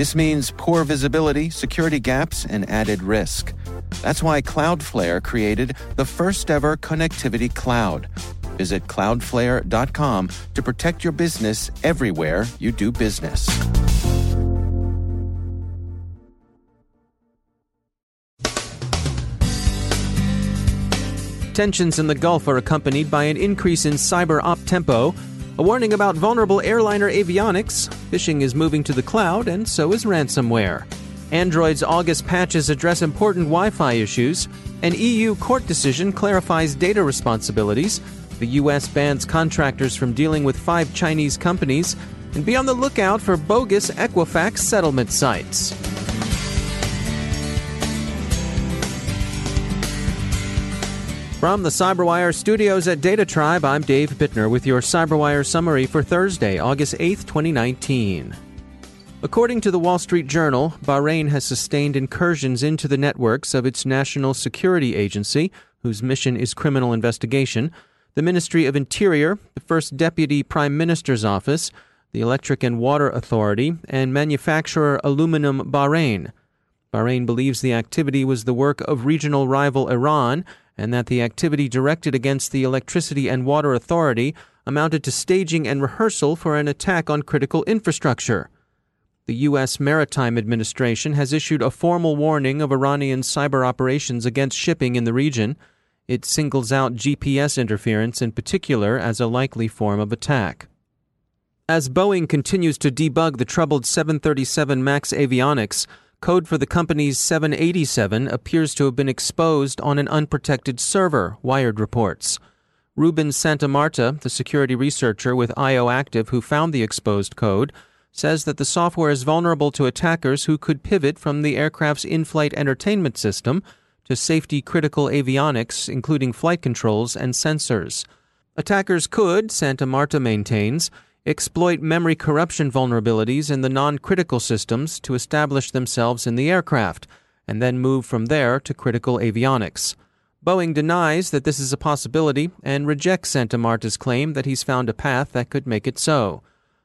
This means poor visibility, security gaps, and added risk. That's why Cloudflare created the first ever connectivity cloud. Visit cloudflare.com to protect your business everywhere you do business. Tensions in the Gulf are accompanied by an increase in cyber op tempo, a warning about vulnerable airliner avionics, phishing is moving to the cloud, and so is ransomware. Android's August patches address important Wi Fi issues. An EU court decision clarifies data responsibilities. The U.S. bans contractors from dealing with five Chinese companies. And be on the lookout for bogus Equifax settlement sites. From the Cyberwire studios at Data Tribe, I'm Dave Bittner with your Cyberwire summary for Thursday, August 8th, 2019. According to the Wall Street Journal, Bahrain has sustained incursions into the networks of its National Security Agency, whose mission is criminal investigation, the Ministry of Interior, the First Deputy Prime Minister's Office, the Electric and Water Authority, and manufacturer Aluminum Bahrain. Bahrain believes the activity was the work of regional rival Iran and that the activity directed against the Electricity and Water Authority amounted to staging and rehearsal for an attack on critical infrastructure. The U.S. Maritime Administration has issued a formal warning of Iranian cyber operations against shipping in the region. It singles out GPS interference in particular as a likely form of attack. As Boeing continues to debug the troubled 737 MAX avionics, Code for the company's 787 appears to have been exposed on an unprotected server, Wired reports. Ruben Santamarta, the security researcher with IOActive who found the exposed code, says that the software is vulnerable to attackers who could pivot from the aircraft's in flight entertainment system to safety critical avionics, including flight controls and sensors. Attackers could, Santamarta maintains, exploit memory corruption vulnerabilities in the non critical systems to establish themselves in the aircraft, and then move from there to critical avionics. Boeing denies that this is a possibility and rejects Santamarta's claim that he's found a path that could make it so.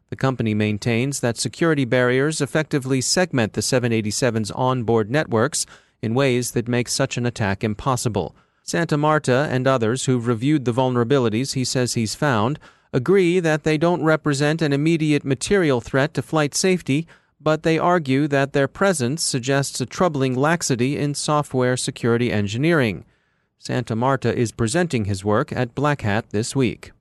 The company maintains that security barriers effectively segment the 787's onboard networks in ways that make such an attack impossible. Santamarta and others who've reviewed the vulnerabilities he says he's found agree that they don't represent an immediate material threat to flight safety, but they argue that their presence suggests a troubling laxity in software security engineering. Santamarta is presenting his work at Black Hat this week.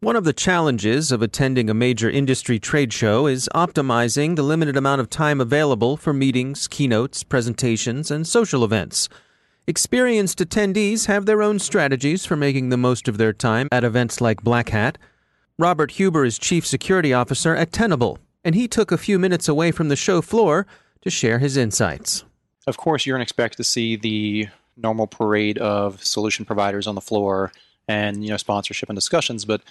One of the challenges of attending a major industry trade show is optimizing the limited amount of time available for meetings, keynotes, presentations, and social events. Experienced attendees have their own strategies for making the most of their time at events like Black Hat. Robert Huber is Chief Security Officer at Tenable, and he took a few minutes away from the show floor to share his insights. Of course, you're going to expect to see the normal parade of solution providers on the floor and you know sponsorship and discussions, but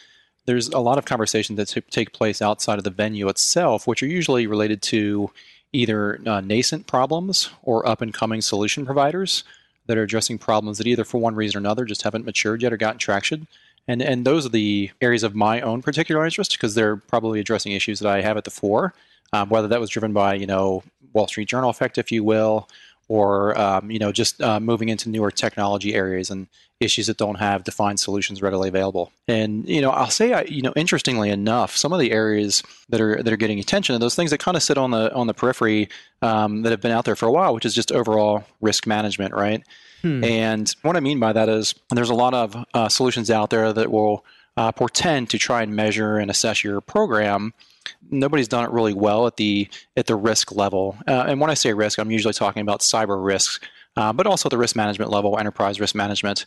there's a lot of conversations that t- take place outside of the venue itself, which are usually related to either uh, nascent problems or up and coming solution providers that are addressing problems that either for one reason or another just haven't matured yet or gotten traction. And, and those are the areas of my own particular interest because they're probably addressing issues that I have at the fore, um, whether that was driven by, you know, Wall Street Journal effect, if you will, or, um, you know, just uh, moving into newer technology areas and issues that don't have defined solutions readily available. And, you know, I'll say, you know, interestingly enough, some of the areas that are, that are getting attention are those things that kind of sit on the, on the periphery um, that have been out there for a while, which is just overall risk management, right? Hmm. And what I mean by that is there's a lot of uh, solutions out there that will uh, portend to try and measure and assess your program. Nobody's done it really well at the at the risk level. Uh, and when I say risk, I'm usually talking about cyber risks, uh, but also the risk management level, enterprise risk management.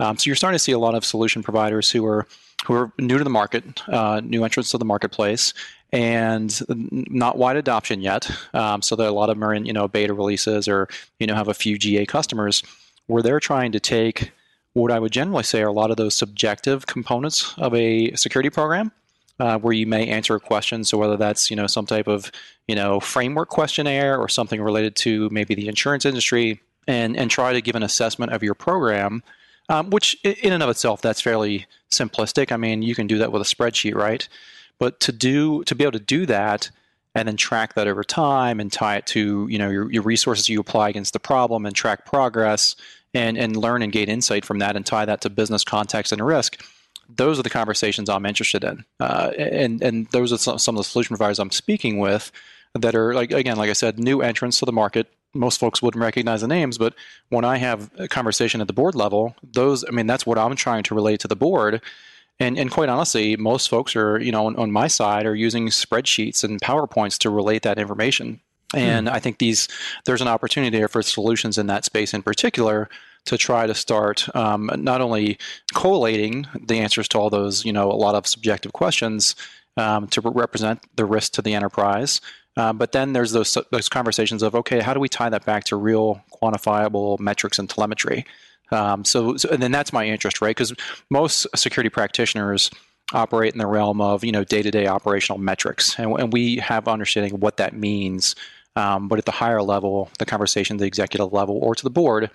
Um, so you're starting to see a lot of solution providers who are who are new to the market, uh, new entrants to the marketplace, and not wide adoption yet. Um, so that a lot of them are in you know beta releases or you know have a few GA customers where they're trying to take what I would generally say are a lot of those subjective components of a security program. Uh, where you may answer a question. So whether that's you know some type of you know framework questionnaire or something related to maybe the insurance industry, and and try to give an assessment of your program, um, which in and of itself that's fairly simplistic. I mean you can do that with a spreadsheet, right? But to do to be able to do that and then track that over time and tie it to you know your, your resources you apply against the problem and track progress and and learn and gain insight from that and tie that to business context and risk. Those are the conversations I'm interested in, uh, and and those are some, some of the solution providers I'm speaking with that are like again, like I said, new entrants to the market. Most folks wouldn't recognize the names, but when I have a conversation at the board level, those I mean that's what I'm trying to relate to the board and, and quite honestly, most folks are, you know, on, on my side are using spreadsheets and PowerPoints to relate that information. And hmm. I think these there's an opportunity there for solutions in that space in particular to try to start um, not only collating the answers to all those, you know, a lot of subjective questions um, to represent the risk to the enterprise, uh, but then there's those those conversations of okay, how do we tie that back to real quantifiable metrics and telemetry? Um, so, so, and then that's my interest, right? Because most security practitioners operate in the realm of you know day-to-day operational metrics, and, and we have understanding of what that means. Um, but at the higher level, the conversation, the executive level, or to the board,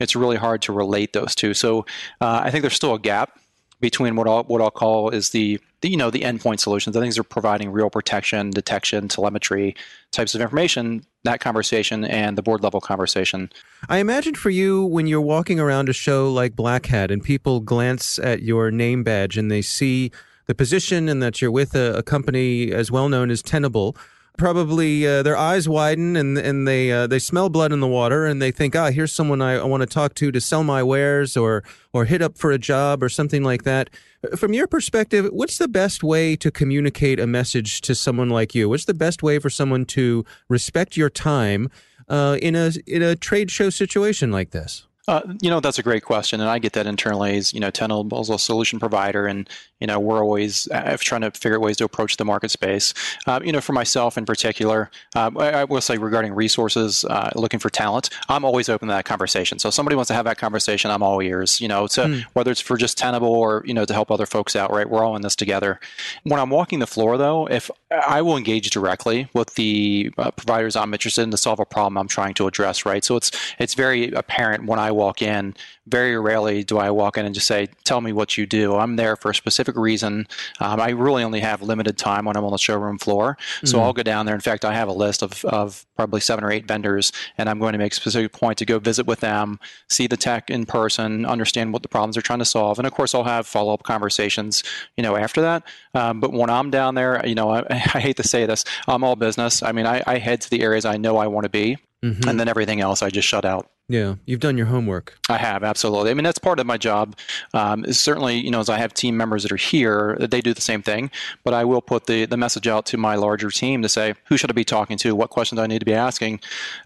it's really hard to relate those two. So, uh, I think there's still a gap between what I'll what I'll call is the, the, you know the endpoint solutions. I think they're providing real protection, detection, telemetry types of information. That conversation and the board level conversation. I imagine for you when you're walking around a show like Black Hat and people glance at your name badge and they see the position and that you're with a, a company as well known as Tenable probably uh, their eyes widen and and they uh, they smell blood in the water and they think, ah, here's someone I, I want to talk to to sell my wares or or hit up for a job or something like that. From your perspective, what's the best way to communicate a message to someone like you? What's the best way for someone to respect your time uh, in a in a trade show situation like this? Uh, you know, that's a great question, and I get that internally. As you know, Tenable is a solution provider, and you know, we're always uh, trying to figure out ways to approach the market space. Uh, you know, for myself in particular, uh, I, I, will say regarding resources, uh, looking for talent, I'm always open to that conversation. So, if somebody wants to have that conversation, I'm all ears. You know, to mm. whether it's for just Tenable or you know to help other folks out. Right, we're all in this together. When I'm walking the floor, though, if I will engage directly with the providers I'm interested in to solve a problem I'm trying to address. Right, so it's it's very apparent when I walk in. Very rarely do I walk in and just say, "Tell me what you do." I'm there for a specific reason. Um, I really only have limited time when I'm on the showroom floor, so mm-hmm. I'll go down there. In fact, I have a list of of probably seven or eight vendors, and I'm going to make a specific point to go visit with them, see the tech in person, understand what the problems they're trying to solve, and of course, I'll have follow up conversations. You know, after that. Um, but when I'm down there, you know, I, I, hate to say this, I'm all business. I mean, I, I head to the areas I know I want to be, mm-hmm. and then everything else I just shut out. Yeah, you've done your homework. I have absolutely. I mean, that's part of my job. Um, certainly, you know, as I have team members that are here, that they do the same thing. But I will put the the message out to my larger team to say who should I be talking to, what questions I need to be asking,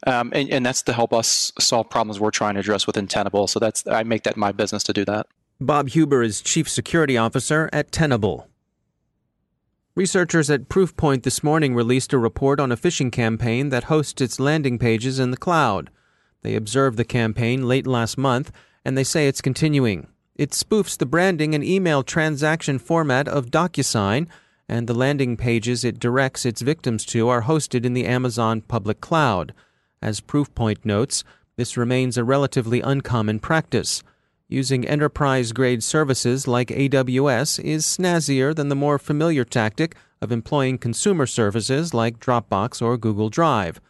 um, and, and that's to help us solve problems we're trying to address within Tenable. So that's I make that my business to do that. Bob Huber is Chief Security Officer at Tenable. Researchers at Proofpoint this morning released a report on a phishing campaign that hosts its landing pages in the cloud. They observed the campaign late last month, and they say it's continuing. It spoofs the branding and email transaction format of DocuSign, and the landing pages it directs its victims to are hosted in the Amazon public cloud. As Proofpoint notes, this remains a relatively uncommon practice. Using enterprise grade services like AWS is snazzier than the more familiar tactic of employing consumer services like Dropbox or Google Drive.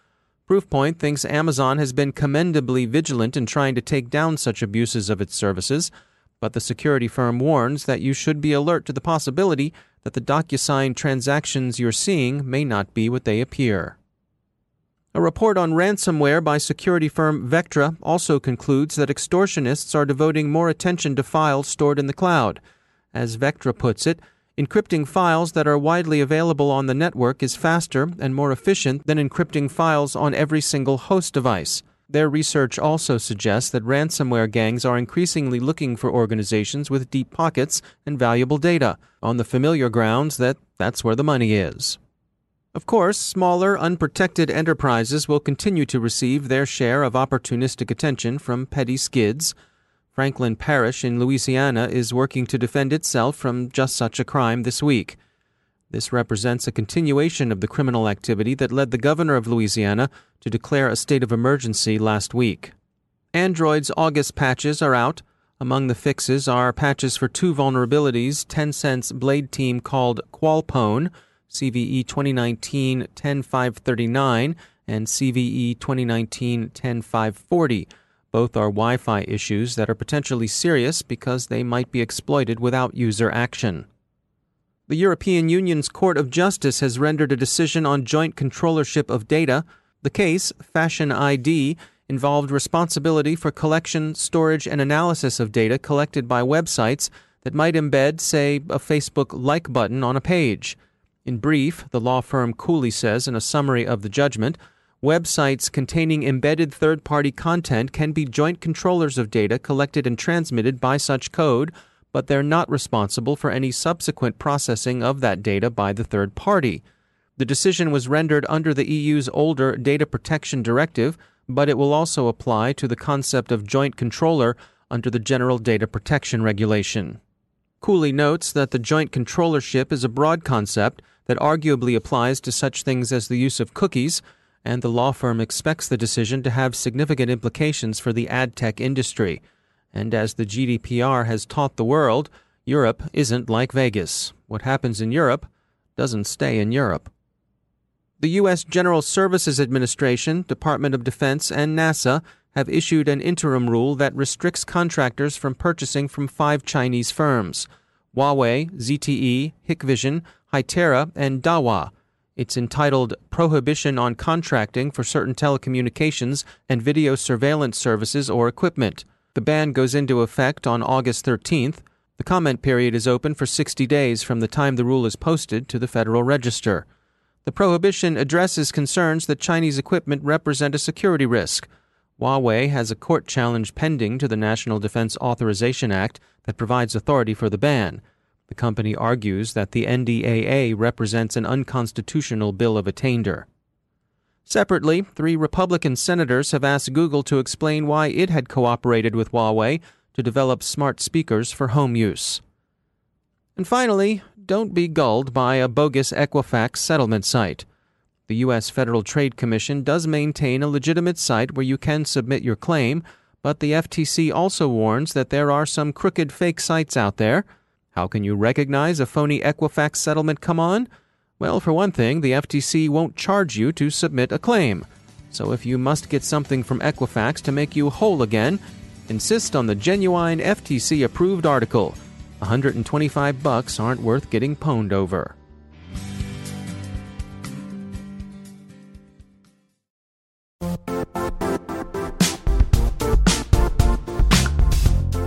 Proofpoint thinks Amazon has been commendably vigilant in trying to take down such abuses of its services, but the security firm warns that you should be alert to the possibility that the DocuSign transactions you're seeing may not be what they appear. A report on ransomware by security firm Vectra also concludes that extortionists are devoting more attention to files stored in the cloud. As Vectra puts it, Encrypting files that are widely available on the network is faster and more efficient than encrypting files on every single host device. Their research also suggests that ransomware gangs are increasingly looking for organizations with deep pockets and valuable data, on the familiar grounds that that's where the money is. Of course, smaller, unprotected enterprises will continue to receive their share of opportunistic attention from petty skids. Franklin Parish in Louisiana is working to defend itself from just such a crime this week. This represents a continuation of the criminal activity that led the governor of Louisiana to declare a state of emergency last week. Android's August patches are out. Among the fixes are patches for two vulnerabilities Tencent's Blade team called QualPwn, CVE 2019 10539, and CVE 2019 10540. Both are Wi Fi issues that are potentially serious because they might be exploited without user action. The European Union's Court of Justice has rendered a decision on joint controllership of data. The case, Fashion ID, involved responsibility for collection, storage, and analysis of data collected by websites that might embed, say, a Facebook like button on a page. In brief, the law firm Cooley says in a summary of the judgment, websites containing embedded third party content can be joint controllers of data collected and transmitted by such code but they're not responsible for any subsequent processing of that data by the third party. The decision was rendered under the EU's older Data Protection Directive, but it will also apply to the concept of joint controller under the General Data Protection Regulation. Cooley notes that the joint controllership is a broad concept that arguably applies to such things as the use of cookies, and the law firm expects the decision to have significant implications for the ad tech industry. And as the GDPR has taught the world, Europe isn't like Vegas. What happens in Europe doesn't stay in Europe. The U.S. General Services Administration, Department of Defense, and NASA have issued an interim rule that restricts contractors from purchasing from five Chinese firms Huawei, ZTE, Hikvision, Hytera, and Dahua. It's entitled Prohibition on Contracting for Certain Telecommunications and Video Surveillance Services or Equipment. The ban goes into effect on August 13th. The comment period is open for 60 days from the time the rule is posted to the Federal Register. The prohibition addresses concerns that Chinese equipment represent a security risk. Huawei has a court challenge pending to the National Defense Authorization Act that provides authority for the ban. The company argues that the NDAA represents an unconstitutional bill of attainder. Separately, three Republican senators have asked Google to explain why it had cooperated with Huawei to develop smart speakers for home use. And finally, don't be gulled by a bogus Equifax settlement site. The U.S. Federal Trade Commission does maintain a legitimate site where you can submit your claim, but the FTC also warns that there are some crooked fake sites out there. How can you recognize a phony Equifax settlement come on? Well, for one thing, the FTC won't charge you to submit a claim. So if you must get something from Equifax to make you whole again, insist on the genuine FTC approved article. 125 bucks aren't worth getting pwned over.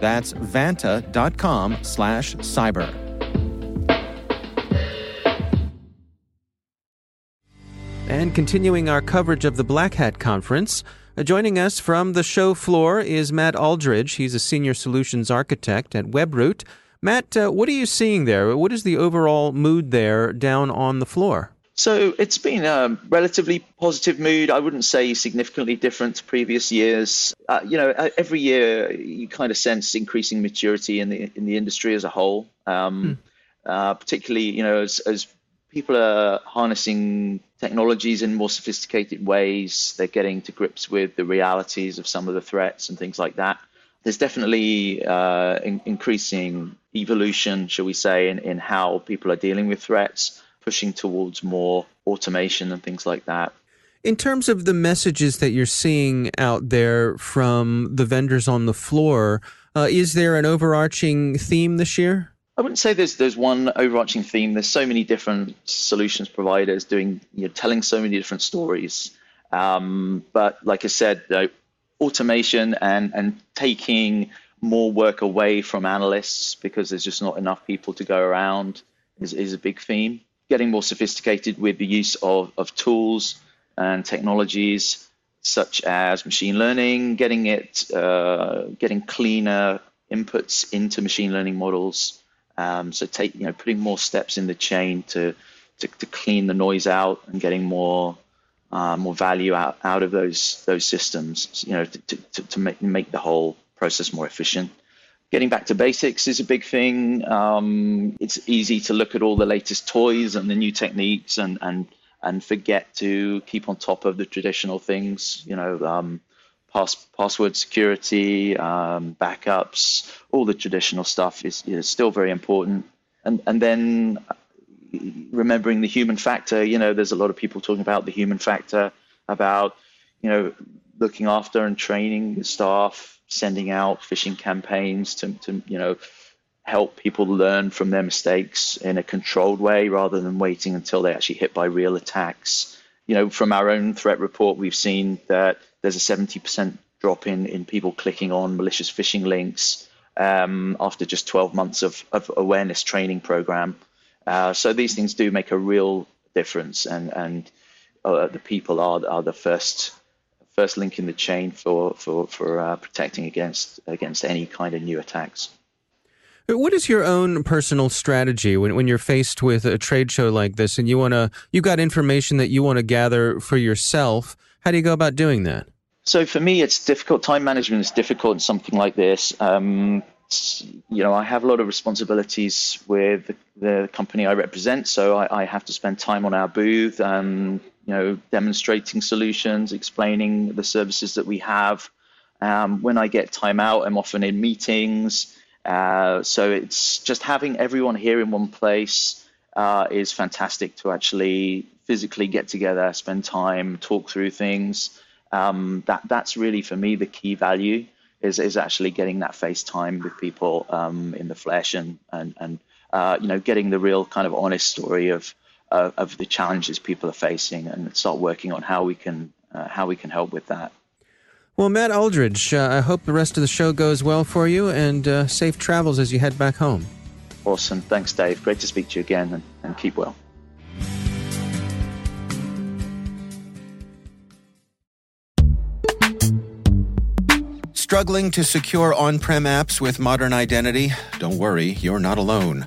That's vanta.com slash cyber. And continuing our coverage of the Black Hat Conference, uh, joining us from the show floor is Matt Aldridge. He's a senior solutions architect at Webroot. Matt, uh, what are you seeing there? What is the overall mood there down on the floor? So it's been a relatively positive mood. I wouldn't say significantly different to previous years. Uh, you know, uh, every year you kind of sense increasing maturity in the in the industry as a whole. Um, hmm. uh, particularly, you know, as, as people are harnessing technologies in more sophisticated ways, they're getting to grips with the realities of some of the threats and things like that. There's definitely uh, in, increasing evolution, shall we say, in, in how people are dealing with threats pushing towards more automation and things like that. In terms of the messages that you're seeing out there from the vendors on the floor, uh, is there an overarching theme this year? I wouldn't say there's there's one overarching theme. There's so many different solutions providers doing, you know, telling so many different stories. Um, but like I said, automation and and taking more work away from analysts because there's just not enough people to go around is, is a big theme getting more sophisticated with the use of, of tools and technologies such as machine learning, getting it, uh, getting cleaner inputs into machine learning models. Um, so take, you know, putting more steps in the chain to, to, to clean the noise out and getting more, uh, more value out, out of those, those systems, you know, to, to, to make, make the whole process more efficient getting back to basics is a big thing. Um, it's easy to look at all the latest toys and the new techniques and and and forget to keep on top of the traditional things. You know, um, pass, password security, um, backups, all the traditional stuff is, is still very important. And and then remembering the human factor. You know, there's a lot of people talking about the human factor, about you know looking after and training staff sending out phishing campaigns to, to you know help people learn from their mistakes in a controlled way rather than waiting until they actually hit by real attacks. You know, from our own threat report, we've seen that there's a 70% drop in in people clicking on malicious phishing links um, after just 12 months of, of awareness training program. Uh, so these things do make a real difference, and and uh, the people are are the first first link in the chain for for for uh, protecting against against any kind of new attacks. What is your own personal strategy when, when you're faced with a trade show like this and you want to you got information that you want to gather for yourself? How do you go about doing that? So for me, it's difficult. Time management is difficult in something like this. Um, you know, I have a lot of responsibilities with the, the company I represent, so I, I, have to spend time on our booth, um, you know, demonstrating solutions, explaining the services that we have. Um, when I get time out, I'm often in meetings. Uh, so it's just having everyone here in one place uh, is fantastic to actually physically get together, spend time, talk through things. Um, that that's really for me the key value is is actually getting that face time with people um, in the flesh and and and uh, you know getting the real kind of honest story of uh, of the challenges people are facing and start working on how we can uh, how we can help with that. Well, Matt Aldridge, uh, I hope the rest of the show goes well for you and uh, safe travels as you head back home. Awesome. Thanks, Dave. Great to speak to you again and, and keep well. Struggling to secure on prem apps with modern identity? Don't worry, you're not alone.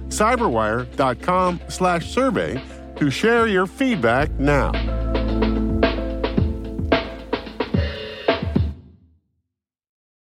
cyberwire.com slash survey to share your feedback now.